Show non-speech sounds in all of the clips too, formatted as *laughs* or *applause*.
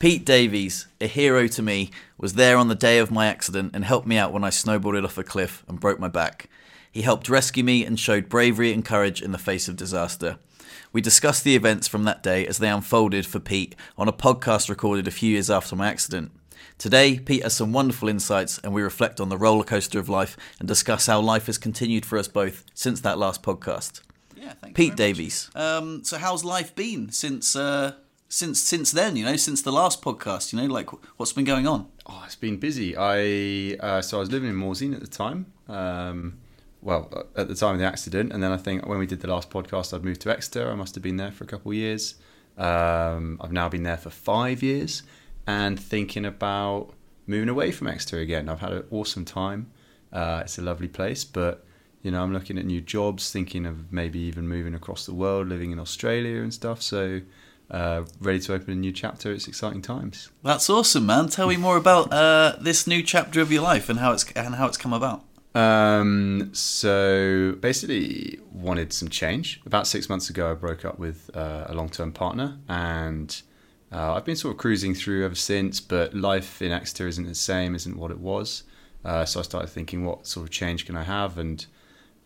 Pete Davies, a hero to me, was there on the day of my accident and helped me out when I snowboarded off a cliff and broke my back. He helped rescue me and showed bravery and courage in the face of disaster. We discussed the events from that day as they unfolded for Pete on a podcast recorded a few years after my accident. Today, Pete has some wonderful insights, and we reflect on the roller coaster of life and discuss how life has continued for us both since that last podcast. Yeah, thank Pete Davies. Um, so how's life been since uh, since since then? You know, since the last podcast. You know, like what's been going on? Oh, it's been busy. I uh, so I was living in Morzine at the time. Um, well, at the time of the accident, and then I think when we did the last podcast, I'd moved to Exeter. I must have been there for a couple of years. Um, I've now been there for five years, and thinking about moving away from Exeter again. I've had an awesome time. Uh, it's a lovely place, but you know, I'm looking at new jobs, thinking of maybe even moving across the world, living in Australia and stuff. So, uh, ready to open a new chapter. It's exciting times. That's awesome, man. Tell me more about uh, this new chapter of your life and how it's and how it's come about. Um, so basically, wanted some change. About six months ago, I broke up with uh, a long-term partner, and uh, I've been sort of cruising through ever since. But life in Exeter isn't the same, isn't what it was. Uh, so I started thinking, what sort of change can I have? And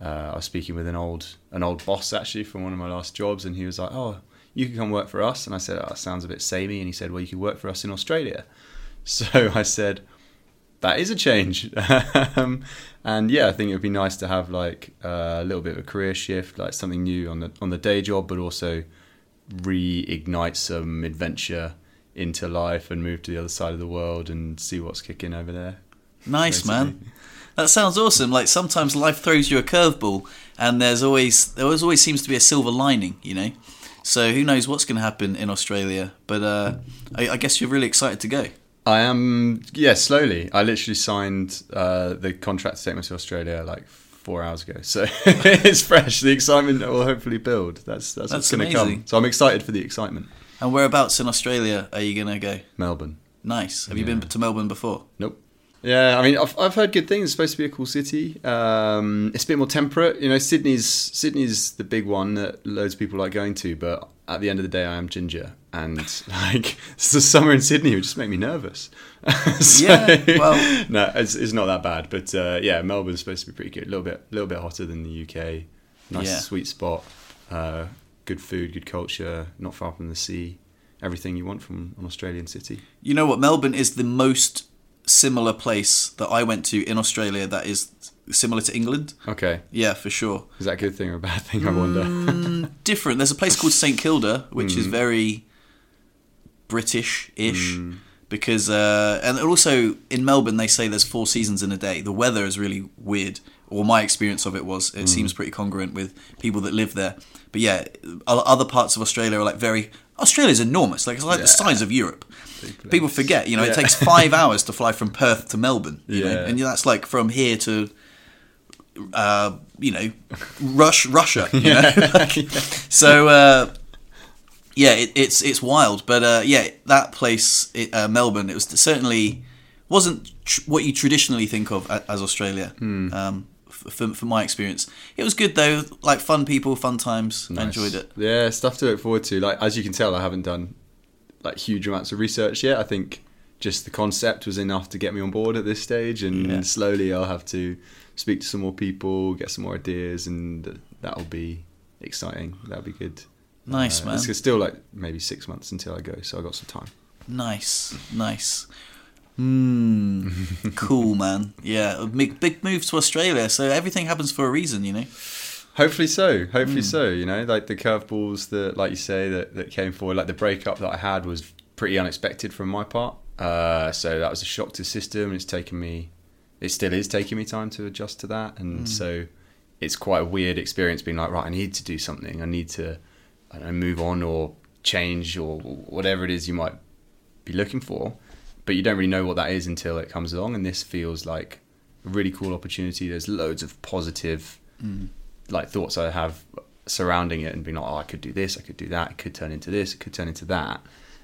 uh, I was speaking with an old an old boss actually from one of my last jobs, and he was like, "Oh, you can come work for us." And I said, "Oh, that sounds a bit samey." And he said, "Well, you could work for us in Australia." *laughs* So I said, "That is a change." *laughs* um, and yeah, I think it would be nice to have like uh, a little bit of a career shift, like something new on the on the day job, but also reignite some adventure into life and move to the other side of the world and see what's kicking over there. Nice, basically. man. That sounds awesome. Like sometimes life throws you a curveball, and there's always there always, always seems to be a silver lining, you know. So who knows what's going to happen in Australia? But uh, I, I guess you're really excited to go. I am, yeah, slowly. I literally signed uh, the contract to take me to Australia like four hours ago, so *laughs* it's fresh. The excitement will hopefully build. That's that's, That's what's going to come. So I'm excited for the excitement. And whereabouts in Australia are you going to go? Melbourne. Nice. Have you been to Melbourne before? Nope. Yeah, I mean, I've, I've heard good things. It's supposed to be a cool city. Um, it's a bit more temperate. You know, Sydney's Sydney's the big one that loads of people like going to. But at the end of the day, I am ginger, and *laughs* like it's the summer in Sydney would just make me nervous. *laughs* So- Yeah, well- *laughs* no, it's, it's not that bad. But uh, yeah, Melbourne's supposed to be pretty good. A little bit, a little bit hotter than the UK. Nice Yeah. sweet spot. Uh, good food, good culture. Not far from the sea. Everything you want from an Australian city. You know what? Melbourne is the most similar place that I went to in Australia that is similar to England. Okay, Yeah, for sure. is that a good thing or a bad thing? I wonder. Mm, different. There's a place called St Kilda, which is very British-ish, because uh, and also in Melbourne they say there's four seasons in a day. The weather is really weird, or my experience of it was. It seems pretty congruent with people that live there. But yeah, other parts of Australia are like very. Australia's enormous. Like it's like the size of Europe. People forget, you know, it takes five *laughs* hours to fly from Perth to Melbourne. You know? And that's like from here to, uh, you know, Rush, Russia. You know? *laughs* *laughs* So uh, yeah, it, it's it's wild, but uh, yeah, that place, it, uh, Melbourne, it was certainly wasn't tr- what you traditionally think of as Australia. Hmm. Um, f- for, for my experience, it was good though. Like fun people, fun times. I enjoyed it. Yeah, stuff to look forward to. Like as you can tell, I haven't done like huge amounts of research yet. I think just the concept was enough to get me on board at this stage, and Yeah. slowly I'll have to speak to some more people, get some more ideas, and that'll be exciting. That'll be good. Nice, Uh, man. It's still like maybe six months until I go, so I got some time. Nice, nice. Hmm. *laughs* cool, man. Yeah, big big move to Australia. So everything happens for a reason, you know. Hopefully so. Hopefully Hmm. so. You know, like the curveballs that, like you say, that, that came forward. Like the breakup that I had was pretty unexpected from my part. Uh, so that was a shock to the system. It's taken me, it still is taking me time to adjust to that, and Hmm. so it's quite a weird experience being like, right, I need to do something. I need to, I don't know, move on or change or whatever it is you might be looking for, but you don't really know what that is until it comes along. And this feels like a really cool opportunity. There's loads of positive like thoughts I have surrounding it and being like, oh, I could do this, I could do that, it could turn into this, it could turn into that.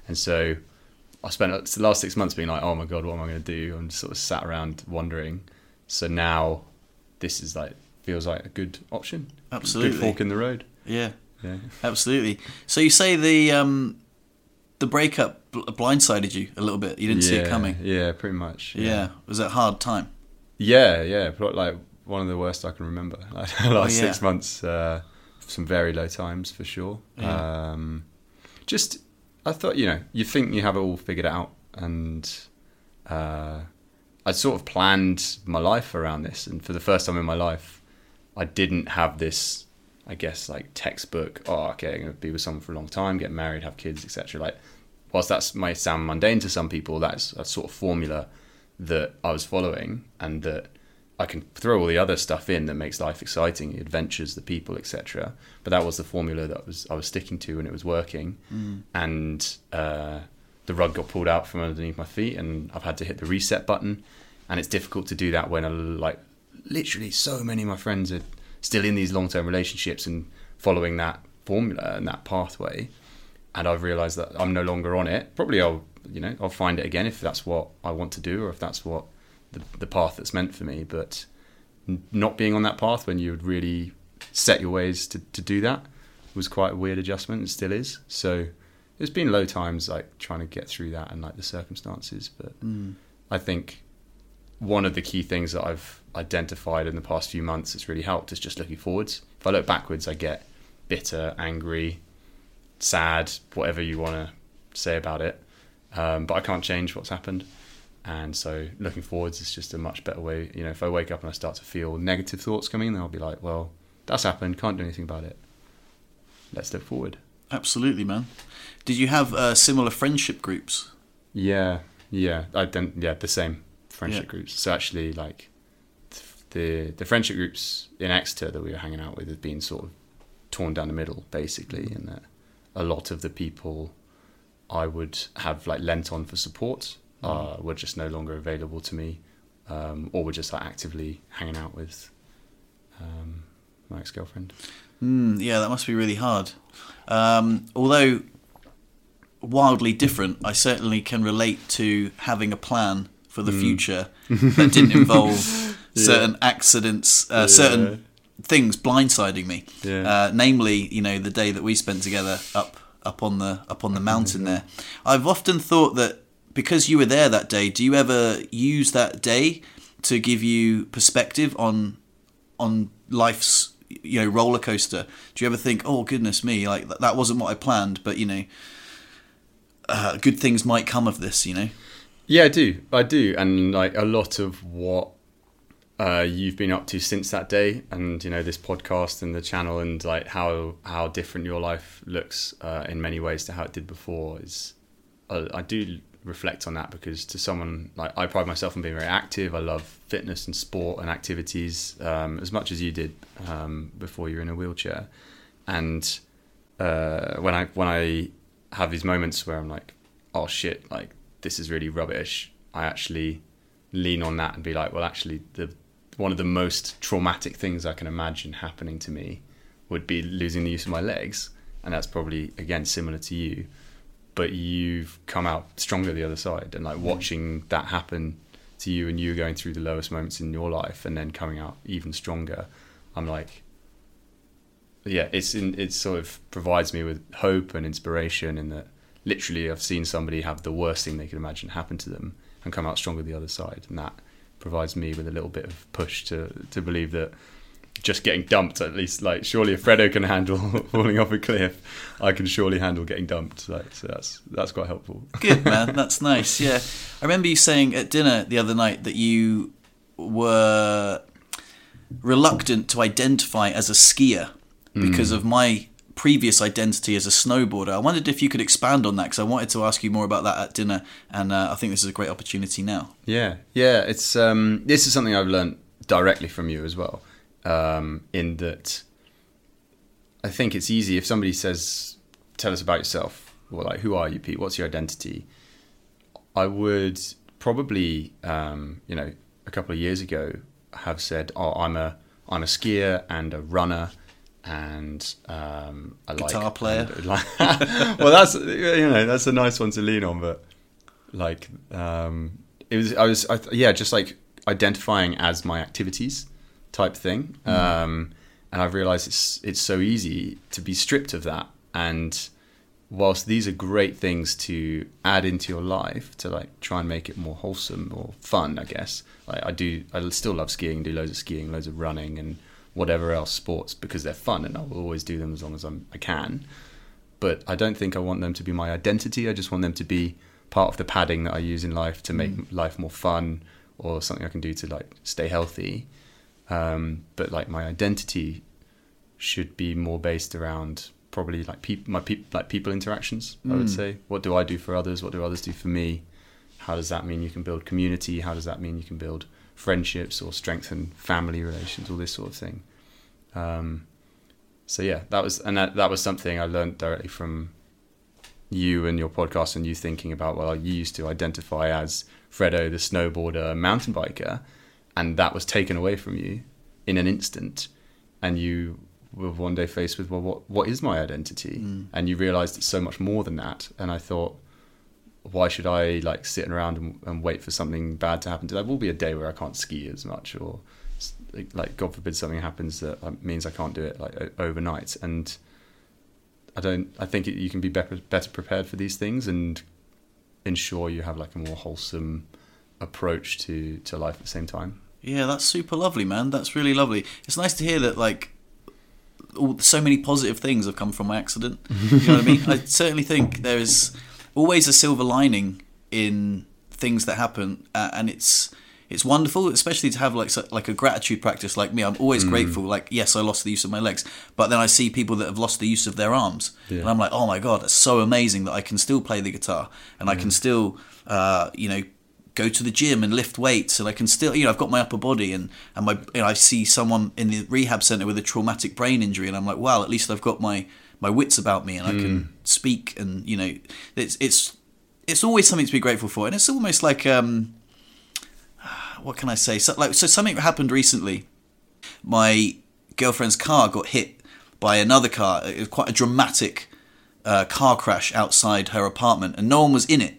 And so I spent the last six months being like, oh my God, what am I going to do? I'm just sort of sat around wondering. So now this is like, feels like a good option. Absolutely. Good fork in the road. Yeah, Yeah. absolutely. So you say the um, the breakup blindsided you a little bit. You didn't see it coming. Yeah, pretty much. Yeah. Was it a hard time? Yeah, yeah, like one of the worst I can remember. *laughs* Like the last Oh, yeah. six months, uh, some very low times for sure. Yeah. Um, just, I thought, you know, you think you have it all figured out, and uh, I sort of planned my life around this, and for the first time in my life, I didn't have this, I guess, like textbook. Oh, okay, I'm gonna be with someone for a long time, get married, have kids, etc. Like, whilst that's might sound mundane to some people, that's a sort of formula that I was following, and that I can throw all the other stuff in that makes life exciting, the adventures, the people, etc. But that was the formula that was I was sticking to, and it was working. And uh, the rug got pulled out from underneath my feet, and I've had to hit the reset button. And it's difficult to do that when, I, like, literally so many of my friends are still in these long-term relationships and following that formula and that pathway. And I've realised that I'm no longer on it. Probably I'll, you know, I'll find it again if that's what I want to do, or if that's what the, the path that's meant for me. But not being on that path when you would really set your ways to, to do that was quite a weird adjustment and still is. So there's been low times like trying to get through that and like the circumstances. But mm. I think one of the key things that I've identified in the past few months that's really helped is just looking forwards. If I look backwards, I get bitter, angry, sad, whatever you want to say about it. Um, but I can't change what's happened. And so looking forwards is just a much better way. You know, if I wake up and I start to feel negative thoughts coming, then I'll be like, well, that's happened, can't do anything about it. Let's look forward. Absolutely, man. Did you have uh, similar friendship groups? Yeah, yeah, I don't. Yeah, the same friendship Yeah. groups. So actually, like the the friendship groups in Exeter that we were hanging out with have been sort of torn down the middle, basically, in that a lot of the people I would have like lent on for support uh, were just no longer available to me, um, or were just like actively hanging out with um, my ex girlfriend. Mm, yeah, that must be really hard. Um, although wildly different, I certainly can relate to having a plan for the future that didn't involve *laughs* certain accidents, uh, certain things blindsiding me. Yeah. Uh, namely, you know, the day that we spent together up up on the up on the mountain there. I've often thought that because you were there that day, do you ever use that day to give you perspective on on life's you know roller coaster? Do you ever think, oh goodness me, like that, that wasn't what I planned, but you know, uh, good things might come of this, you know? Yeah, I do. I do, and like a lot of what uh, you've been up to since that day, and you know this podcast and the channel, and like how how different your life looks uh, in many ways to how it did before is. Uh, I do reflect on that because to someone like I pride myself on being very active. I love fitness and sport and activities um, as much as you did um, before you were in a wheelchair, and uh, when I when I have these moments where I'm like, oh shit, like this is really rubbish. I actually lean on that and be like, well, actually, the one of the most traumatic things I can imagine happening to me would be losing the use of my legs, and that's probably again similar to you. But you've come out stronger the other side, and like mm-hmm. watching that happen to you, and you going through the lowest moments in your life, and then coming out even stronger. I'm like, yeah, it's in, it sort of provides me with hope and inspiration in that literally I've seen somebody have the worst thing they could imagine happen to them and come out stronger the other side, and that provides me with a little bit of push to to believe that just getting dumped at least like surely if Fredo can handle *laughs* falling off a cliff, I can surely handle getting dumped. Like so that's that's quite helpful. Good *laughs* man, that's nice. Yeah, I remember you saying at dinner the other night that you were reluctant to identify as a skier because mm. of my previous identity as a snowboarder. I wondered if you could expand on that because I wanted to ask you more about that at dinner, and uh, I think this is a great opportunity now. Yeah, yeah. It's um, this is something I've learned directly from you as well. Um, in that, I think it's easy if somebody says, "Tell us about yourself." or like, who are you, Pete? What's your identity? I would probably, um, you know, a couple of years ago, have said, "Oh, I'm a I'm a skier and a runner." And um, I Guitar like player. and, *laughs* like, well, that's you know that's a nice one to lean on, but like um it was i was I, yeah just like identifying as my activities type thing um and i've realized it's it's so easy to be stripped of that and whilst these are great things to add into your life to like try and make it more wholesome or fun, I guess. Like I do, I still love skiing, do loads of skiing, loads of running, and whatever else sports because they're fun, and I will always do them as long as I'm, I can. But I don't think I want them to be my identity. I just want them to be part of the padding that I use in life to make life more fun or something I can do to like stay healthy. Um, but like my identity should be more based around probably like peop- my peop- like people interactions. I would say, what do I do for others? What do others do for me? How does that mean you can build community? How does that mean you can build friendships or strengthen family relations? All this sort of thing. Um, so yeah, that was and that that was something I learned directly from you and your podcast and you thinking about well, you used to identify as Fredo, the snowboarder, mountain biker, and that was taken away from you in an instant, and you were one day faced with well, what what is my identity? And you realised it's so much more than that. And I thought, why should I like sitting around and, and wait for something bad to happen? There will be a day where I can't ski as much, or like God forbid something happens that means I can't do it like overnight. And I don't. I think it, you can be better better prepared for these things and ensure you have like a more wholesome approach to to life at the same time. Yeah, that's super lovely, man. That's really lovely. It's nice to hear that, like, all, so many positive things have come from my accident. You know what I mean? *laughs* I certainly think there is always a silver lining in things that happen, uh, and it's it's wonderful, especially to have like like a gratitude practice like me. I'm always grateful. Like, yes, I lost the use of my legs, but then I see people that have lost the use of their arms, Yeah. and I'm like, oh my god, that's so amazing that I can still play the guitar and I can still, uh, you know, go to the gym and lift weights and I can still you know I've got my upper body and and my you know, I see someone in the rehab center with a traumatic brain injury and I'm like wow at least I've got my my wits about me and I can speak and you know it's it's it's always something to be grateful for. And it's almost like um *sighs* what can I say? So like so something happened recently. My girlfriend's car got hit by another car. It was quite a dramatic uh, car crash outside her apartment and no one was in it.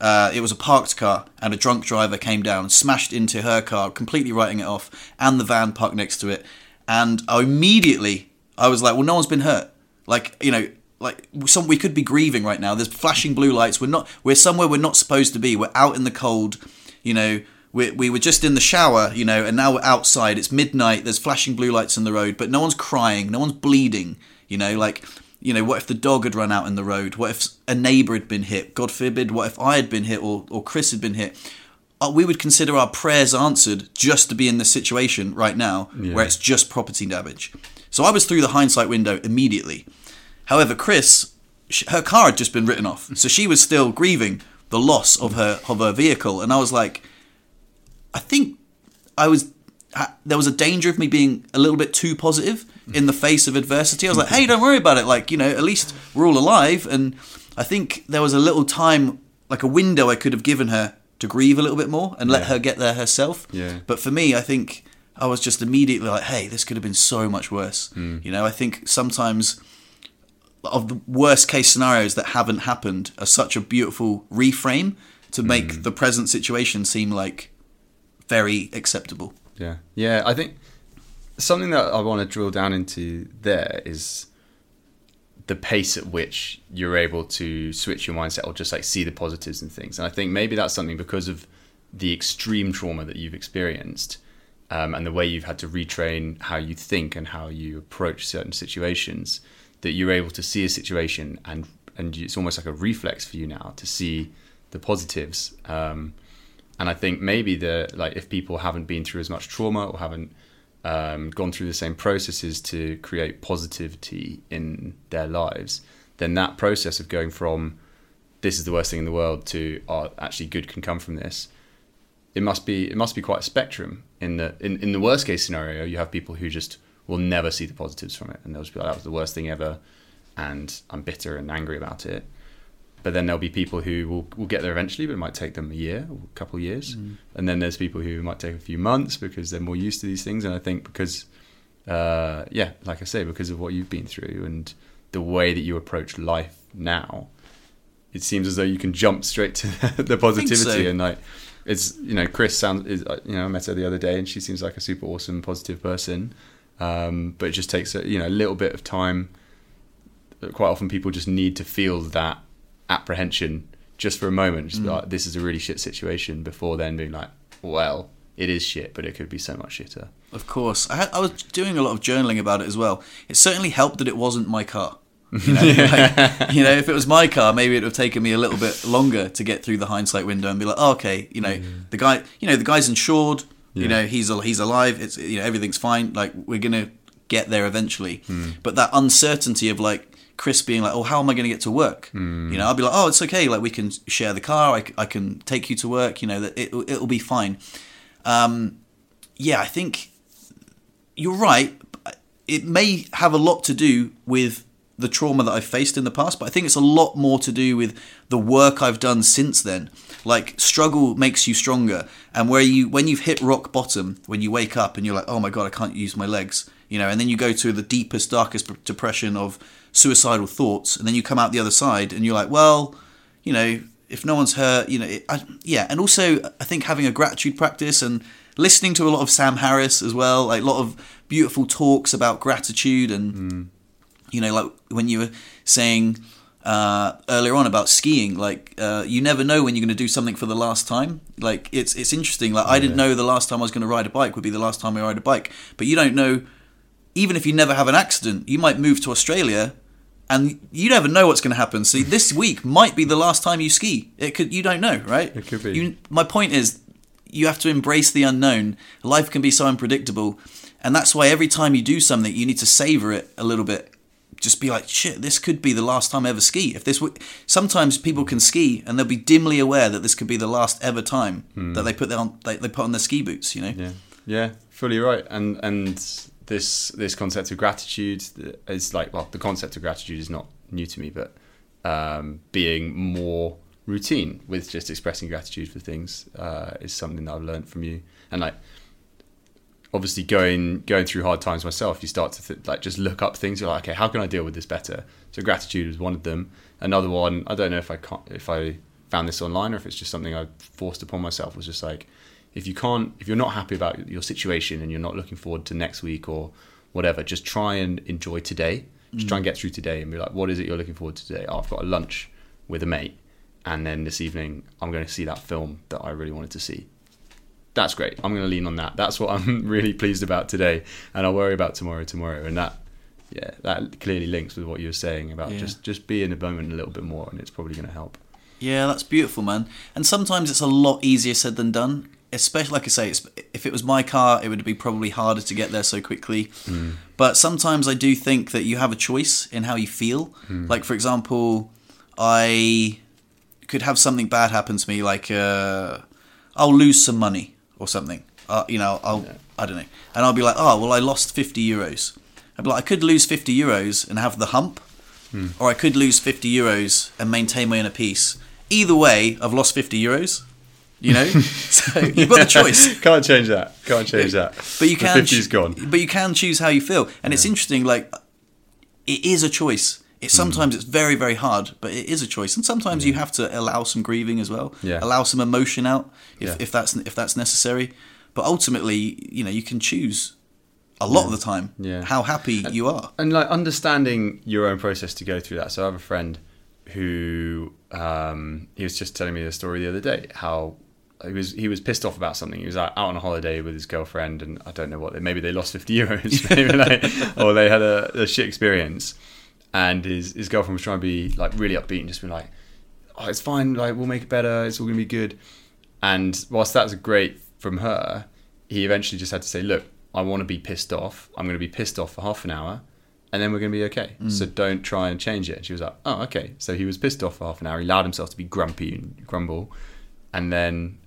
Uh, it was a parked car, and a drunk driver came down and smashed into her car, completely writing it off, and the van parked next to it. And I immediately, I was like, "Well, no one's been hurt. Like, you know, like some we could be grieving right now. There's flashing blue lights. We're not. We're somewhere we're not supposed to be. We're out in the cold. You know, we we were just in the shower. You know, and now we're outside. It's midnight. There's flashing blue lights in the road, but no one's crying. No one's bleeding. You know, like." you know, what if the dog had run out in the road? What if a neighbour had been hit? God forbid, what if I had been hit or, or Chris had been hit? Uh, we would consider our prayers answered just to be in this situation right now where it's just property damage. So I was through the hindsight window immediately. However, Chris, her car had just been written off. Mm-hmm. So she was still grieving the loss of her of her vehicle. And I was like, I think I was ha- there was a danger of me being a little bit too positive in the mm-hmm. face of adversity. I was like, mm-hmm. "Hey, don't worry about it. Like, you know, at least we're all alive." And I think there was a little time, like a window, I could have given her to grieve a little bit more and let Yeah. her get there herself. Yeah. But for me, I think I was just immediately like, "Hey, this could have been so much worse." Mm. You know, I think sometimes of the worst case scenarios that haven't happened are such a beautiful reframe to make the present situation seem like very acceptable. Yeah, yeah. I think something that I want to drill down into there is the pace at which you're able to switch your mindset or just like see the positives and things. And I think maybe that's something because of the extreme trauma that you've experienced um, and the way you've had to retrain how you think and how you approach certain situations that you're able to see a situation and and it's almost like a reflex for you now to see the positives. Um, and I think maybe the like if people haven't been through as much trauma or haven't um, gone through the same processes to create positivity in their lives, then that process of going from this is the worst thing in the world to oh, actually good can come from this. It must be it must be quite a spectrum. In the in, in the worst case scenario, you have people who just will never see the positives from it, and they'll just be like, "That was the worst thing ever," and I'm bitter and angry about it. But then there'll be people who will, will get there eventually, but it might take them a year or a couple of years. And then there's people who might take a few months because they're more used to these things. And I think because, uh, yeah, like I say, because of what you've been through and the way that you approach life now, it seems as though you can jump straight to *laughs* the positivity. so. And like, it's, you know, Chris sounds, is, uh, you know, I met her the other day and she seems like a super awesome, positive person. Um, but it just takes a, you know, a little bit of time quite often people just need to feel that apprehension just for a moment. Just Mm. like, this is a really shit situation before then being like, well, it is shit, but it could be so much shitter. Of course, I, had, I was doing a lot of journaling about it as well. It certainly helped that it wasn't my car. You know, *laughs* like, you know, if it was my car, maybe it would have taken me a little bit longer to get through the hindsight window and be like, oh, okay, you know, the guy, you know, the guy's insured. You know, he's he's alive. It's you know everything's fine. Like we're gonna get there eventually. Hmm. But that uncertainty of like Chris being like, oh, how am I going to get to work? Hmm. You know, I'll be like, oh, it's okay. Like we can share the car. I, I can take you to work. You know that it it'll be fine. Um, yeah, I think you're right. It may have a lot to do with the trauma that I've faced in the past, but I think it's a lot more to do with the work I've done since then. Like struggle makes you stronger, and where you when you've hit rock bottom, when you wake up and you're like, oh my god, I can't use my legs, you know, and then you go to the deepest, darkest depression of suicidal thoughts, and then you come out the other side and you're like, well, you know, if no one's hurt, you know, it, I, yeah, and also I think having a gratitude practice and listening to a lot of Sam Harris as well, like a lot of beautiful talks about gratitude and mm. you know, like when you were saying uh, earlier on about skiing, like uh, you never know when you're going to do something for the last time. Like it's it's interesting. Like I didn't know the last time I was going to ride a bike would be the last time I ride a bike, but you don't know. Even if you never have an accident, you might move to Australia, and you never know what's going to happen. So this *laughs* week might be the last time you ski. It could you don't know, right? It could be. You, my point is, you have to embrace the unknown. Life can be so unpredictable, and that's why every time you do something, you need to savor it a little bit. Just be like, shit, this could be the last time I ever ski. If this, w-, sometimes people can ski and they'll be dimly aware that this could be the last ever time that they put their on, they, they put on their ski boots. You know, Yeah, yeah, fully right. And and this this concept of gratitude is like well, the concept of gratitude is not new to me, but um, being more routine with just expressing gratitude for things uh, is something that I've learned from you. And like obviously going going through hard times myself, you start to th- like just look up things. You're like, okay, how can I deal with this better? So gratitude is one of them. Another one, I don't know if I can't, if I found this online or if it's just something I forced upon myself. Was just like, if you can't, if you're not happy about your situation and you're not looking forward to next week or whatever, just try and enjoy today. Just try mm. and get through today and be like, what is it you're looking forward to today? Oh, I've got a lunch with a mate, and then this evening I'm going to see that film that I really wanted to see that's great. I'm going to lean on that. That's what *laughs* I'm really pleased about today, and I'll worry about tomorrow tomorrow. And that, yeah, that clearly links with what you were saying about Yeah. just just be in the moment a little bit more, and it's probably going to help. Yeah, that's beautiful, man. And sometimes it's a lot easier said than done. Especially, like I say, it's, if it was my car, it would be probably harder to get there so quickly. But sometimes I do think that you have a choice in how you feel. Like, for example, I could have something bad happen to me, like uh, I'll lose some money or something. Uh, you know, I'll I don't know, and I'll be like, oh well, I lost fifty euros. I'd be like, I could lose fifty euros and have the hump, or I could lose 50 euros and maintain my inner peace. Either way, I've lost 50 euros. You know, *laughs* so you've got a choice. *laughs* Can't change that. Can't change that. But you The can. 50's ch- gone. But you can choose how you feel, and it's interesting. Like, it is a choice. It Hmm. sometimes it's very very hard, but it is a choice, and sometimes you have to allow some grieving as well. Yeah. Allow some emotion out if, Yeah. if that's if that's necessary. But ultimately, you know, you can choose a lot of the time Yeah. how happy you are. and like understanding your own process to go through that. So I have a friend who um, he was just telling me the story the other day how he was he was pissed off about something. He was out, out on a holiday with his girlfriend, and I don't know what. Maybe they lost fifty euros, *laughs* maybe like, *laughs* or they had a, a shit experience. And his his girlfriend was trying to be like really upbeat and just be like, "Oh, it's fine. Like we'll make it better. It's all gonna be good." And whilst that's great from her, he eventually just had to say, "Look, I want to be pissed off. I'm going to be pissed off for half an hour, and then we're going to be okay. Mm. So don't try and change it." And she was like, "Oh, okay." So he was pissed off for half an hour. He allowed himself to be grumpy and grumble, and then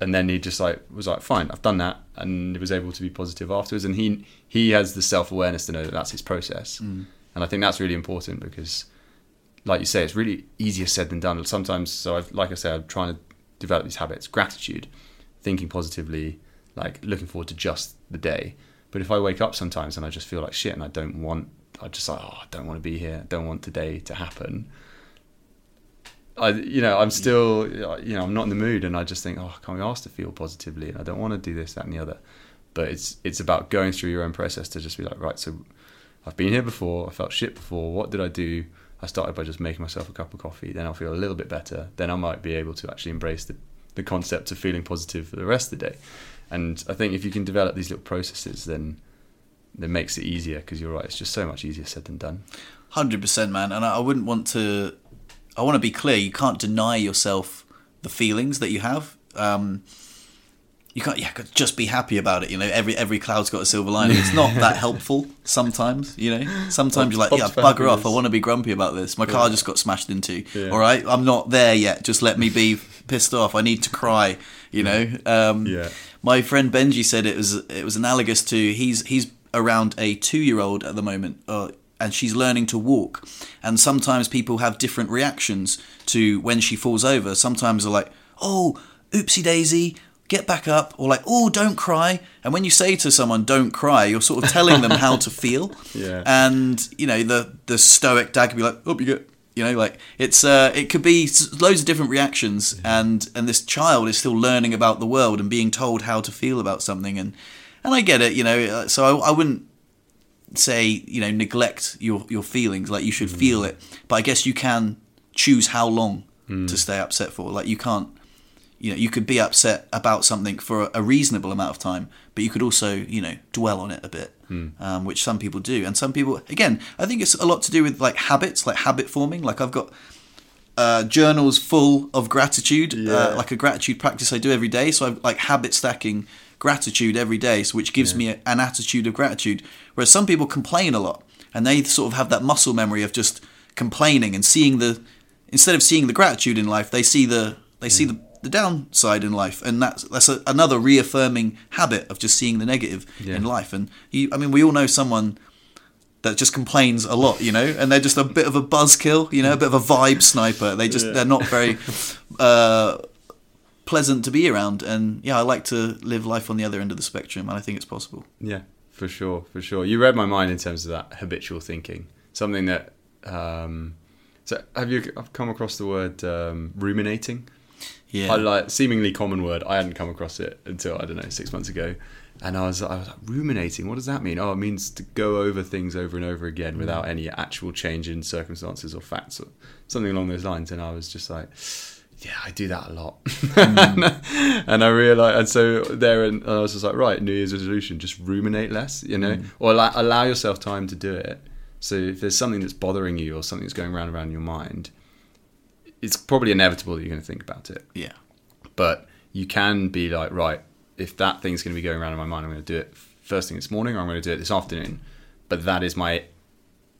and then he just like was like, "Fine, I've done that," and he was able to be positive afterwards. And he he has the self awareness to know that that's his process, mm. And I think that's really important because like you say, it's really easier said than done. Sometimes, so I've, like I say, I'm trying to develop these habits: gratitude, thinking positively, like looking forward to just the day. But if I wake up sometimes and I just feel like shit and I don't want, I just like, oh, I don't want to be here. I don't want today to happen. I, you know, I'm still, you know, I'm not in the mood, and I just think, oh, can't be asked to feel positively, and I don't want to do this, that, and the other. But it's it's about going through your own process to just be like, right, so I've been here before. I felt shit before. What did I do? I started by just making myself a cup of coffee. Then I'll feel a little bit better. Then I might be able to actually embrace the, the concept of feeling positive for the rest of the day. And I think if you can develop these little processes, then it makes it easier because you're right. It's just so much easier said than done. Hundred percent, man. And I I wouldn't want to. I want to be clear. You can't deny yourself the feelings that you have. Um, you can't. Yeah, just be happy about it. You know, every every cloud's got a silver lining. It's not that *laughs* helpful sometimes. You know, sometimes you're like, yeah, bugger off. I want to be grumpy about this. My car just got smashed into. Yeah. All right, I'm not there yet. Just let me be pissed off. I need to cry. You know. Um, Yeah. My friend Benji said it was it was analogous to he's he's around a two year old at the moment, uh, and she's learning to walk. And sometimes people have different reactions to when she falls over. Sometimes they're like, "Oh, oopsie daisy." Get back up, or like, oh, don't cry. And when you say to someone, "Don't cry," you're sort of telling them how to feel. *laughs* Yeah. And you know, the the stoic dad could be like, "Oh, you get," you know, like it's uh, it could be loads of different reactions, and and this child is still learning about the world and being told how to feel about something, and and I get it, you know. uh, So I, I wouldn't say you know neglect your your feelings, like you should feel it, but I guess you can choose how long to stay upset for. Like you can't you know you could be upset about something for a reasonable amount of time but you could also you know dwell on it a bit um, which some people do. And some people again i think it's a lot to do with like habits like habit forming. Like i've got uh, journals full of gratitude Yeah. uh, like a gratitude practice i do every day. So i've like habit stacking gratitude every day so which gives me a, an attitude of gratitude. Whereas some people complain a lot and they sort of have that muscle memory of just complaining and seeing the instead of seeing the gratitude in life they see the they see the, the downside in life and that's that's a, another reaffirming habit of just seeing the negative Yeah. in life and you, i mean we all know someone that just complains a lot you know and they're just a bit of a buzzkill you know a bit of a vibe sniper they just Yeah. they're not very uh pleasant to be around and yeah i like to live life on the other end of the spectrum and i think it's possible Yeah, for sure, for sure. You read my mind in terms of that habitual thinking. Something that. Um, so, have you I've come across the word um, ruminating? Yeah I like seemingly common word. I hadn't come across it until I don't know six months ago, and I was I was like ruminating. What does that mean? Oh, it means to go over things over and over again mm. without any actual change in circumstances or facts or something along those lines. And I was just like, yeah, I do that a lot. Mm. *laughs* and I realized, and so there, and I was just like, right, New Year's resolution, just ruminate less, you know, mm. or allow, allow yourself time to do it. So if there's something that's bothering you or something that's going around around your mind, it's probably inevitable that you're going to think about it yeah but you can be like, right, if that thing's going to be going around in my mind, I'm going to do it first thing this morning, or I'm going to do it this afternoon. But that is my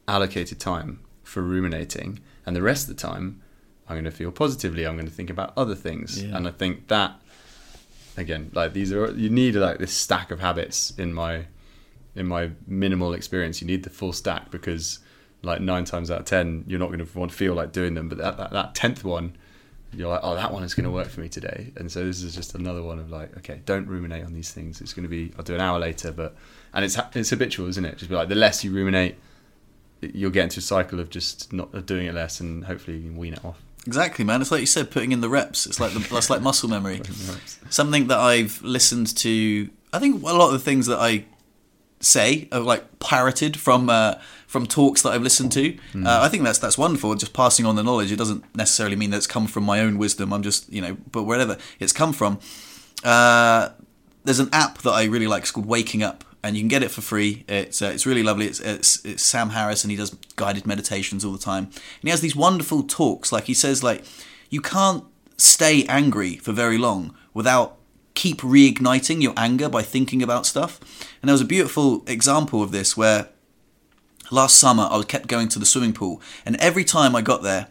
allocated time for ruminating, and the rest of the time, I'm going to feel positively. I'm going to think about other things, Yeah. and I think that again, like these are you need like this stack of habits in my in my minimal experience. You need the full stack because like nine times out of ten, you're not going to want to feel like doing them, but that that, that tenth one you're like, oh, that one is going to work for me today. And so this is just another one of like, okay, don't ruminate on these things. It's going to be, I'll do an hour later, but, and it's, it's habitual, isn't it? Just be like, the less you ruminate, you'll get into a cycle of just not of doing it less and hopefully you can wean it off. Exactly, man. It's like you said, putting in the reps. It's like the, *laughs* that's like muscle memory. Something that I've listened to. I think a lot of the things that I say are like parroted from uh, from talks that I've listened to. Uh, I think that's that's wonderful. Just passing on the knowledge. It doesn't necessarily mean that it's come from my own wisdom. I'm just you know, but wherever it's come from. Uh, there's an app that I really like. It's called Waking Up, and you can get it for free. It's uh, it's really lovely. It's, it's it's Sam Harris, and he does guided meditations all the time. And he has these wonderful talks. Like he says, like you can't stay angry for very long without keep reigniting your anger by thinking about stuff. And there was a beautiful example of this where last summer I kept going to the swimming pool, and every time I got there,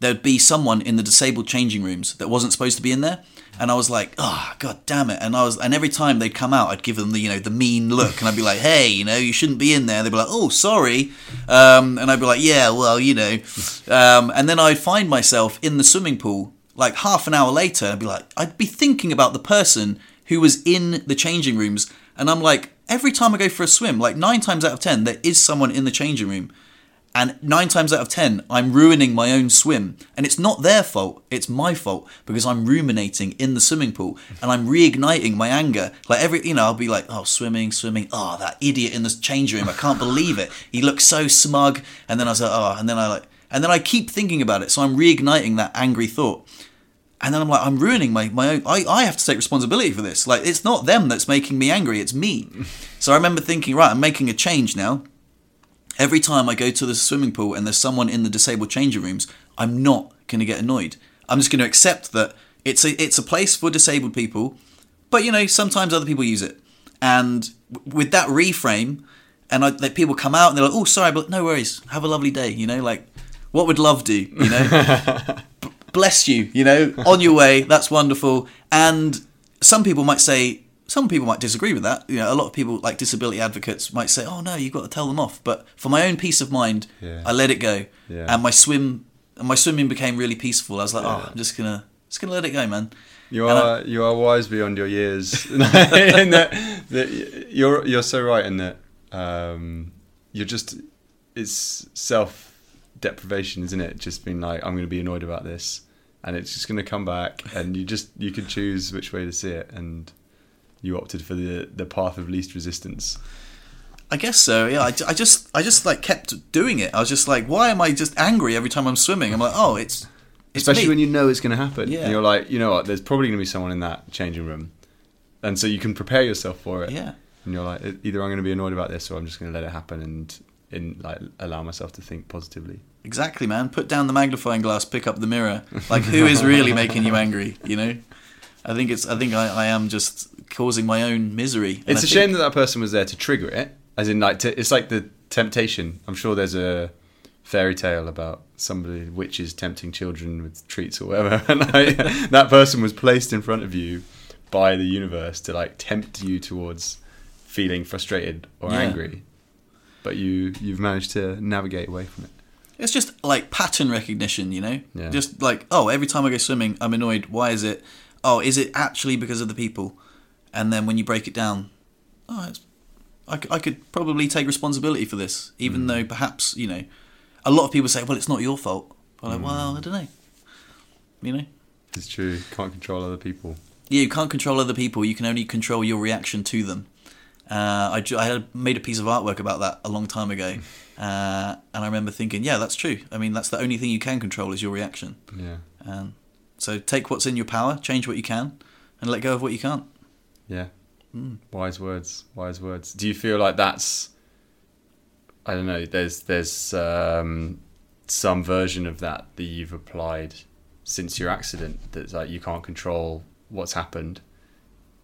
there'd be someone in the disabled changing rooms that wasn't supposed to be in there. And I was like, oh god damn it! And I was, and every time they'd come out, I'd give them the, you know, the mean look, and I'd be like, hey, you know, you shouldn't be in there. They'd be like, oh, sorry, um, and I'd be like, yeah, well, you know, um, and then I'd find myself in the swimming pool like half an hour later. I'd be like, I'd be thinking about the person who was in the changing rooms, and I'm like, every time I go for a swim, like nine times out of ten, there is someone in the changing room, And nine times out of ten, I'm ruining my own swim. And it's not their fault, it's my fault because I'm ruminating in the swimming pool and I'm reigniting my anger. Like every, you know, I'll be like, oh, swimming, swimming. Oh, that idiot in the change room. I can't believe it. He looks so smug. And then I was like, oh, and then I like, and then I keep thinking about it. So I'm reigniting that angry thought. And then I'm like, I'm ruining my, my own. I, I have to take responsibility for this. Like, it's not them that's making me angry, it's me. *laughs* so I remember thinking, right, I'm making a change now. Every time I go to the swimming pool and there's someone in the disabled changing rooms, I'm not going to get annoyed. I'm just going to accept that it's a, it's a place for disabled people, but you know, sometimes other people use it. And w- with that reframe, and I, people come out and they're like, oh, sorry, but no worries. Have a lovely day. You know, like, what would love do? You know? *laughs* bless you, you know, on your way. That's wonderful. And some people might say, some people might disagree with that. You know, a lot of people, like disability advocates, might say, "Oh no, you've got to tell them off." But for my own peace of mind, Yeah. I let it go, Yeah. and my swim, and my swimming became really peaceful. I was like, "Oh, I'm just gonna, just gonna let it go, man." You And I- are you are wise beyond your years. *laughs* in that, that you're you're so right in that um, you're just it's self deprivation, isn't it? Just being like I'm going to be annoyed about this, and it's just going to come back, and you just you could choose which way to see it, and you opted for the the path of least resistance. I guess so. Yeah, I, I just, I just like kept doing it. I was just like, "Why am I just angry every time I'm swimming?" I'm like, "Oh, it's." It's Especially me. when you know it's going to happen. Yeah. And you're like, you know what? There's probably going to be someone in that changing room, and so you can prepare yourself for it. Yeah. and you're like either I'm going to be annoyed about this or I'm just going to let it happen and in like allow myself to think positively. Exactly, man. Put down the magnifying glass, pick up the mirror. Like, who is really making you angry? You know, I think it's. I think I, I am just causing my own misery. And It's I a think- shame that that person was there to trigger it, as in like to, it's like the temptation. I'm sure there's a fairy tale about somebody witches tempting children with treats or whatever, *laughs* and like, *laughs* that person was placed in front of you by the universe to like tempt you towards feeling frustrated or Yeah. angry. But you you've managed to navigate away from it. It's just like pattern recognition, you know. Yeah. Just like, oh, every time I go swimming, I'm annoyed. Why is it? Oh, is it actually because of the people? And then when you break it down, oh, it's, I, I could probably take responsibility for this, even hmm. though perhaps you know, a lot of people say, well, it's not your fault. I'm like, hmm. well, I don't know. You know. It's true. Can't control other people. Yeah, you can't control other people. You can only control your reaction to them. Uh, I, I had made a piece of artwork about that a long time ago, uh, and I remember thinking, yeah, that's true. I mean, that's the only thing you can control is your reaction. Yeah. Um, so take what's in your power, change what you can, and let go of what you can't. Yeah. Wise words. Wise words. Do you feel like that's I don't know, there's there's um, some version of that that you've applied since your accident that's like you can't control what's happened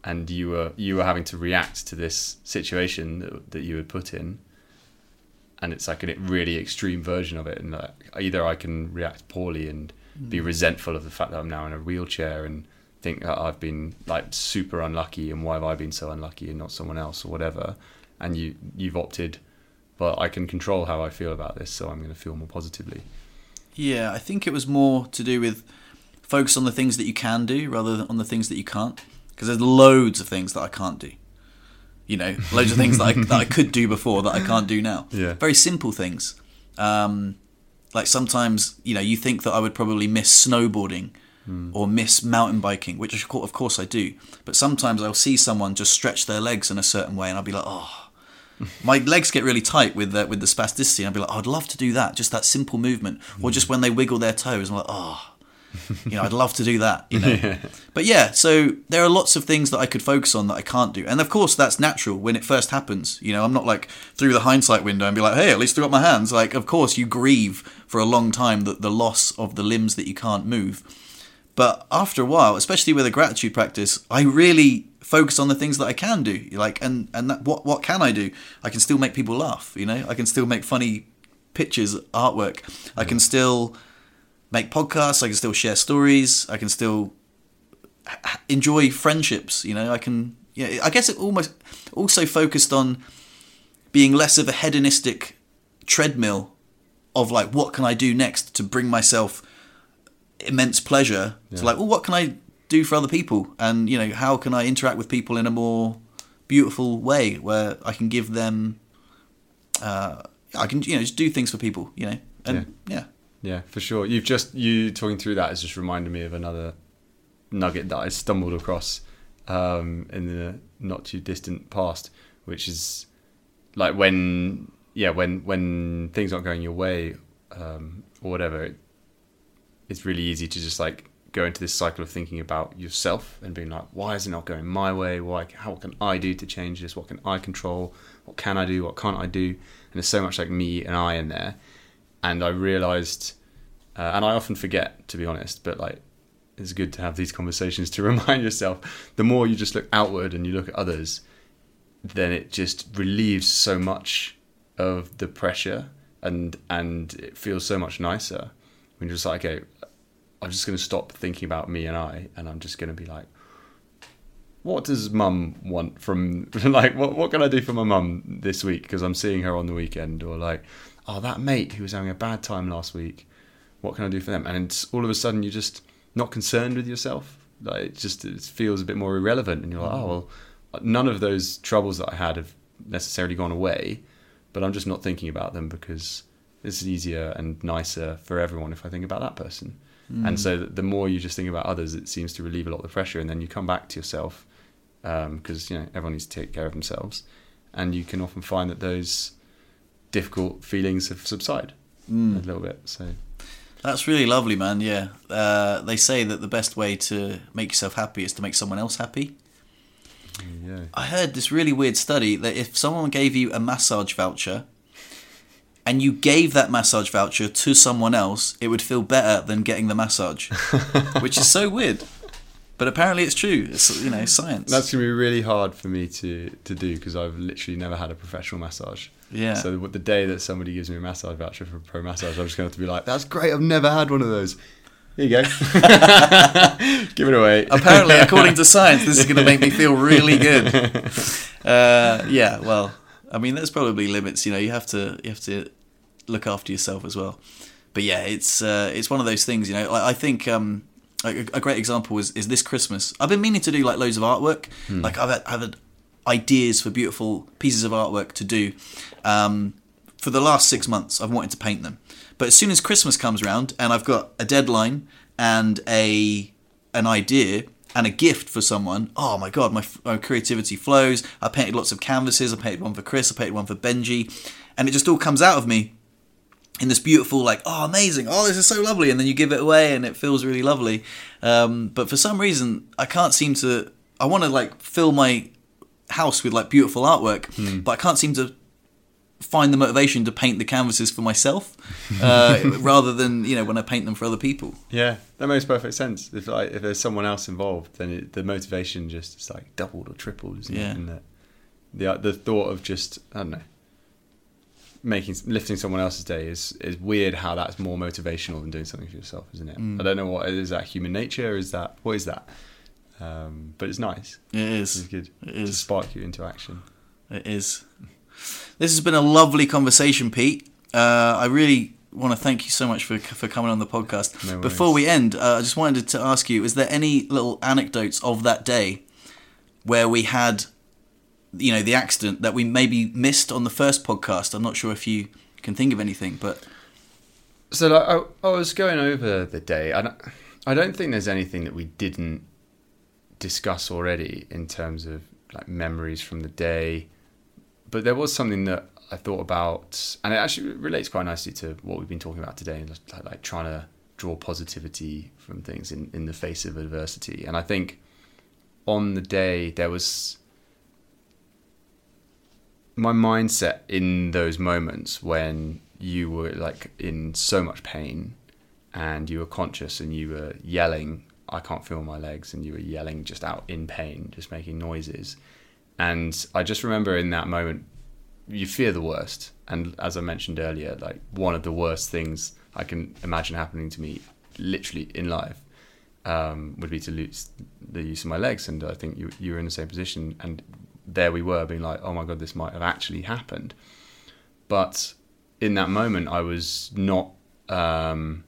and you were you were having to react to this situation that, that you had put in. And it's like a really extreme version of it. And like either I can react poorly and hmm. be resentful of the fact that I'm now in a wheelchair and think that I've been like super unlucky and why have I been so unlucky and not someone else or whatever. And you you've opted but I can control how I feel about this so I'm going to feel more positively. Yeah, I think it was more to do with focus on the things that you can do rather than on the things that you can't. Because there's loads of things that I can't do. You know, loads of things that I, *laughs* that I could do before that I can't do now. Yeah. Very simple things. Um, like sometimes, you know, you think that I would probably miss snowboarding or miss mountain biking, which of course I do. But sometimes I'll see someone just stretch their legs in a certain way and I'll be like, oh, *laughs* my legs get really tight with the, with the spasticity. And I'd be like, oh, I'd love to do that, just that simple movement, or just when they wiggle their toes. I'm like, oh, *laughs* you know, I'd love to do that. You know, *laughs* but yeah. So there are lots of things that I could focus on that I can't do, and of course that's natural when it first happens. You know, I'm not like through the hindsight window and be like, hey, at least I got my hands. Like, of course you grieve for a long time that the loss of the limbs that you can't move. But after a while, especially with a gratitude practice, I really focus on the things that I can do. Like, and and that, what what can I do? I can still make people laugh. You know, I can still make funny pictures, artwork. I can still make podcasts. I can still share stories. I can still enjoy friendships. You know, I can. Yeah, I guess it almost also focused on being less of a hedonistic treadmill of like what can I do next to bring myself immense pleasure Yeah. to like well what can I do for other people and you know how can I interact with people in a more beautiful way where I can give them uh, I can you know just do things for people, you know, and yeah, Yeah, for sure. You've just you talking through that has just reminded me of another nugget that I stumbled across um, in the not too distant past, which is like when yeah when when things aren't going your way um, or whatever, it, it's really easy to just like go into this cycle of thinking about yourself and being like, why is it not going my way? Why? How can I do to change this? What can I control? What can I do? What can't I do? And there's so much like me and I in there, and I realized, uh, and I often forget to be honest, but like it's good to have these conversations to *laughs* remind yourself. The more you just look outward and you look at others, then it just relieves so much of the pressure, and and it feels so much nicer when you're just like, okay, I'm just going to stop thinking about me and I, and I'm just going to be like, what does mum want from *laughs* like what what can I do for my mum this week because I'm seeing her on the weekend or like oh that mate who was having a bad time last week what can I do for them? And it's, all of a sudden you're just not concerned with yourself. Like it just it feels a bit more irrelevant and you're like oh mm. well none of those troubles that I had have necessarily gone away but I'm just not thinking about them because it's easier and nicer for everyone if I think about that person. And mm. so the more you just think about others it seems to relieve a lot of the pressure and then you come back to yourself um, because you know everyone needs to take care of themselves, and you can often find that those difficult feelings have subsided mm. a little bit. So That's really lovely, man. Yeah, uh, they say that the best way to make yourself happy is to make someone else happy. yeah, I heard this really weird study that if someone gave you a massage voucher and you gave that massage voucher to someone else, it would feel better than getting the massage, *laughs* which is so weird. But apparently it's true. It's you know science. that's gonna be really hard for me to to do because I've literally never had a professional massage. Yeah. So the day that somebody gives me a massage voucher for a pro massage, I'm just going to have to be like, "That's great! I've never had one of those." Here you go. *laughs* Give it away. apparently, according to science, this is going to make me feel really good. *laughs* Uh, yeah, well, I mean, there's probably limits. You know, you have to you have to look after yourself as well. But yeah, it's uh, it's one of those things. You know, like, I think um, a, a great example is is this Christmas. I've been meaning to do like loads of artwork. Like I've had, I've had ideas for beautiful pieces of artwork to do. Um, for the last six months, I've wanted to paint them. But as soon as Christmas comes around and I've got a deadline and a an idea and a gift for someone, oh my god, my, my creativity flows. I painted lots of canvases. I painted one for Chris. I painted one for Benji, and it just all comes out of me in this beautiful, like, oh, amazing, oh, this is so lovely, and then you give it away, and it feels really lovely. Um, but for some reason, I can't seem to. I want to like fill my house with like beautiful artwork, but I can't seem to find the motivation to paint the canvases for myself, uh, *laughs* rather than you know when I paint them for other people. Yeah, that makes perfect sense. If like if there's someone else involved, then it, the motivation just is like doubled or tripled. Isn't Yeah. It? And the, the the thought of just I don't know making lifting someone else's day is is weird. How that's more motivational than doing something for yourself, isn't it? Mm. I don't know what is that human nature. Is that what is that? Um, but it's nice. It It's good It to spark you into action. It is. This has been a lovely conversation, Pete. Uh, I really want to thank you so much for for coming on the podcast. No. Before we end, uh, I just wanted to ask you: Is there any little anecdotes of that day where we had, you know, the accident that we maybe missed on the first podcast? I'm not sure if you can think of anything, but So like, I, I was going over the day. I I don't think there's anything that we didn't discuss already in terms of like memories from the day. But there was something that I thought about, and it actually relates quite nicely to what we've been talking about today, like, like trying to draw positivity from things in, in the face of adversity. And I think on the day there was my mindset in those moments when you were like in so much pain and you were conscious and you were yelling i can't feel my legs and you were yelling just out in pain just making noises. And i just remember in that moment you fear the worst. And as i mentioned earlier like one of the worst things i can imagine happening to me literally in life um, would be to lose the use of my legs. And i think you, you were in the same position. And there we were being like oh my god this might have actually happened. But in that moment i was not um,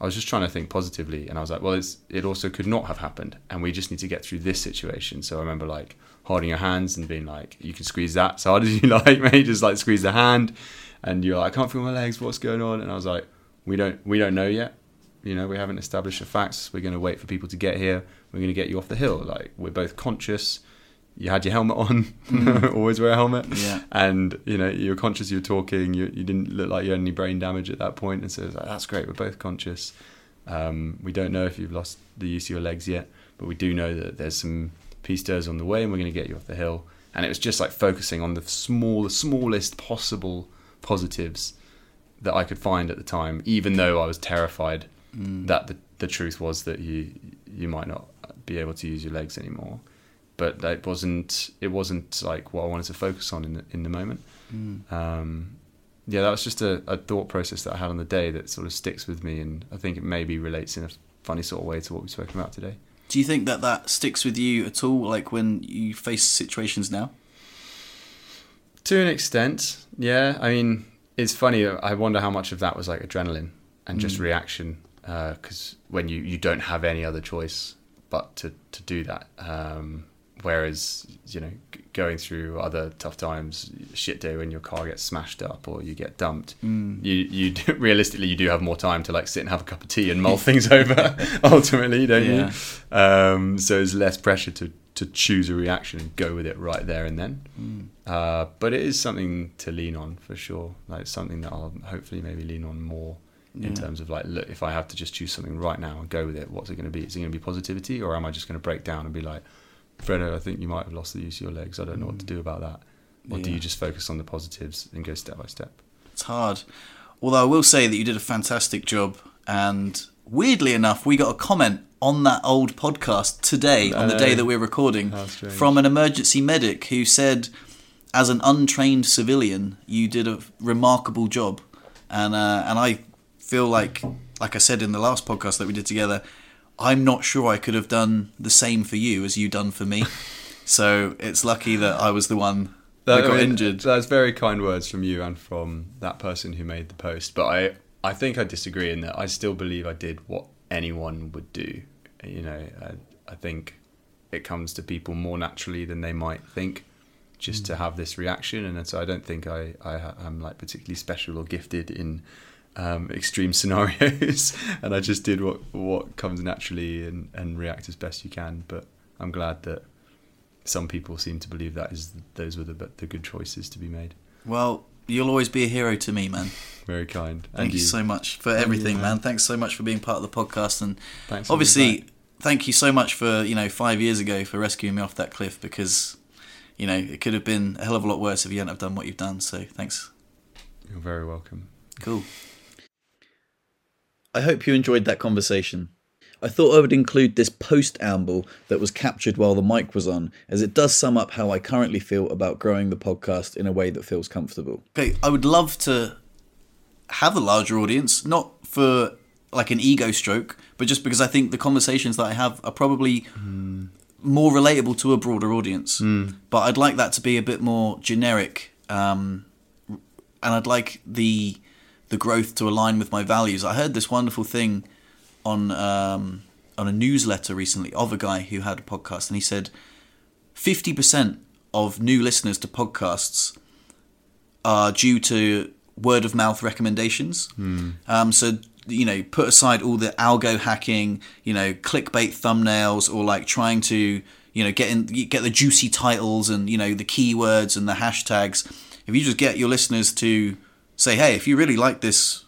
I was just trying to think positively, and I was like, well, it's, it also could not have happened, and we just need to get through this situation. So I remember like holding your hands and being like, you can squeeze that as hard as you *laughs* like, mate. Just like squeeze the hand, and you're like, I can't feel my legs. What's going on? And I was like, we don't we don't know yet. You know, we haven't established the facts. We're going to wait for people to get here. We're going to get you off the hill. Like we're both conscious. You had your helmet on. *laughs* Always wear a helmet. Yeah. And you know you're conscious. You were talking. You, you didn't look like you had any brain damage at that point. And so like, that's great. We're both conscious. Um, we don't know if you've lost the use of your legs yet, but we do know that there's some pistes on the way, and we're going to get you off the hill. And it was just like focusing on the small, the smallest possible positives that I could find at the time, even though I was terrified that the, the truth was that you you might not be able to use your legs anymore. But it wasn't it wasn't like what I wanted to focus on in the in the moment. Um, yeah, that was just a, a thought process that I had on the day that sort of sticks with me, and I think it maybe relates in a funny sort of way to what we've spoken about today. Do you think that that sticks with you at all, like when you face situations now? To an extent, yeah. I mean, it's funny. I wonder how much of that was like adrenaline and just reaction, because when you you don't have any other choice but to to do that. Um, whereas you know, g- going through other tough times, shit day when your car gets smashed up or you get dumped, you you *laughs* do, realistically you do have more time to like sit and have a cup of tea and mull *laughs* things over. *laughs* ultimately, don't Yeah. you? Um, so there's less pressure to to choose a reaction and go with it right there and then. Uh, but it is something to lean on for sure. Like it's something that I'll hopefully maybe lean on more in terms of like, look, if I have to just choose something right now and go with it, what's it going to be? Is it going to be positivity, or am I just going to break down and be like, Fredo, I think you might have lost the use of your legs. I don't know what to do about that. Or do you just focus on the positives and go step by step? It's hard. Although I will say that you did a fantastic job, and weirdly enough, we got a comment on that old podcast today, on the day that we're recording, from an emergency medic who said, as an untrained civilian, you did a remarkable job, and uh, and I feel like, like I said in the last podcast that we did together, I'm not sure I could have done the same for you as you done for me. *laughs* so it's lucky that I was the one that, got I mean, injured. That's very kind words from you and from that person who made the post. But I, I think I disagree in that I still believe I did what anyone would do. You know, I, I think it comes to people more naturally than they might think, just to hmm. have this reaction. And so I don't think I, I I'm like particularly special or gifted in um, *laughs* extreme scenarios. and I just did what what comes naturally and, and react as best you can. But I'm glad that some people seem to believe that is those were the the good choices to be made. Well, you'll always be a hero to me, man. Very kind. Thank you. so much for everything, man. Thanks so much for being part of the podcast, and Thanks obviously, thank you so much for you know five years ago for rescuing me off that cliff because you know it could have been a hell of a lot worse if you hadn't have done what you've done. So thanks. You're very welcome. Cool. I hope you enjoyed that conversation. I thought I would include this post amble that was captured while the mic was on, as it does sum up how I currently feel about growing the podcast in a way that feels comfortable. Okay, I would love to have a larger audience, not for like an ego stroke, but just because I think the conversations that I have are probably more relatable to a broader audience. But I'd like that to be a bit more generic, um, and I'd like the the growth to align with my values. I heard this wonderful thing on um, on a newsletter recently of a guy who had a podcast, and he said fifty percent of new listeners to podcasts are due to word of mouth recommendations. Um, so you know, put aside all the algo hacking, you know, clickbait thumbnails, or like trying to you know get in get the juicy titles and you know the keywords and the hashtags. If you just get your listeners to say, hey, if you really like this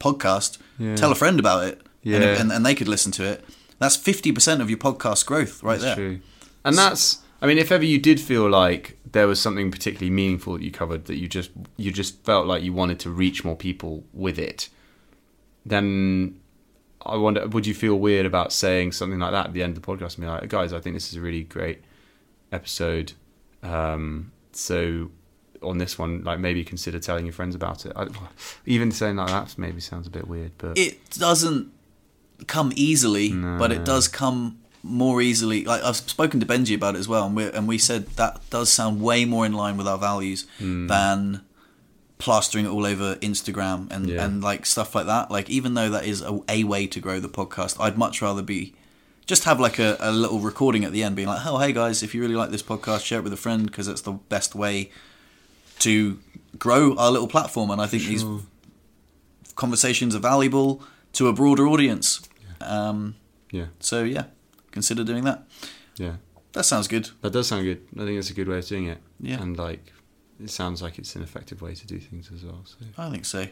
podcast, Yeah. tell a friend about it, and, Yeah. and, and they could listen to it. That's fifty percent of your podcast growth right That's there. true. And that's I mean, if ever you did feel like there was something particularly meaningful that you covered that you just you just felt like you wanted to reach more people with it, then I wonder would you feel weird about saying something like that at the end of the podcast and be like, guys, I think this is a really great episode. Um, so on this one, like maybe consider telling your friends about it. I, even saying like that maybe sounds a bit weird, but it doesn't come easily, but it does come more easily. Like I've spoken to Benji about it as well, and we and we said that does sound way more in line with our values hmm. than plastering it all over Instagram and Yeah. and like stuff like that. Like even though that is a, a way to grow the podcast, I'd much rather be just have like a, a little recording at the end being like, "Oh, hey guys, if you really like this podcast, share it with a friend because it's the best way to grow our little platform." And I think these conversations are valuable to a broader audience. Um, Yeah, so yeah, consider doing that. yeah. That sounds good. That does sound good. I think it's a good way of doing it. Yeah. And like, it sounds like it's an effective way to do things as well. So I think so.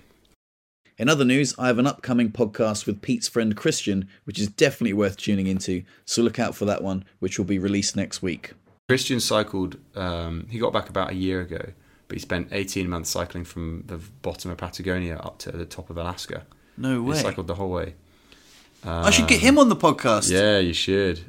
In other news, I have an upcoming podcast with Pete's friend Christian, which is definitely worth tuning into. So look out for that one, which will be released next week. Christian cycled. Um, he got back about a year ago, but he spent 18 months cycling from the bottom of Patagonia up to the top of Alaska. No way. He cycled the whole way. I should get him on the podcast. Yeah, you should.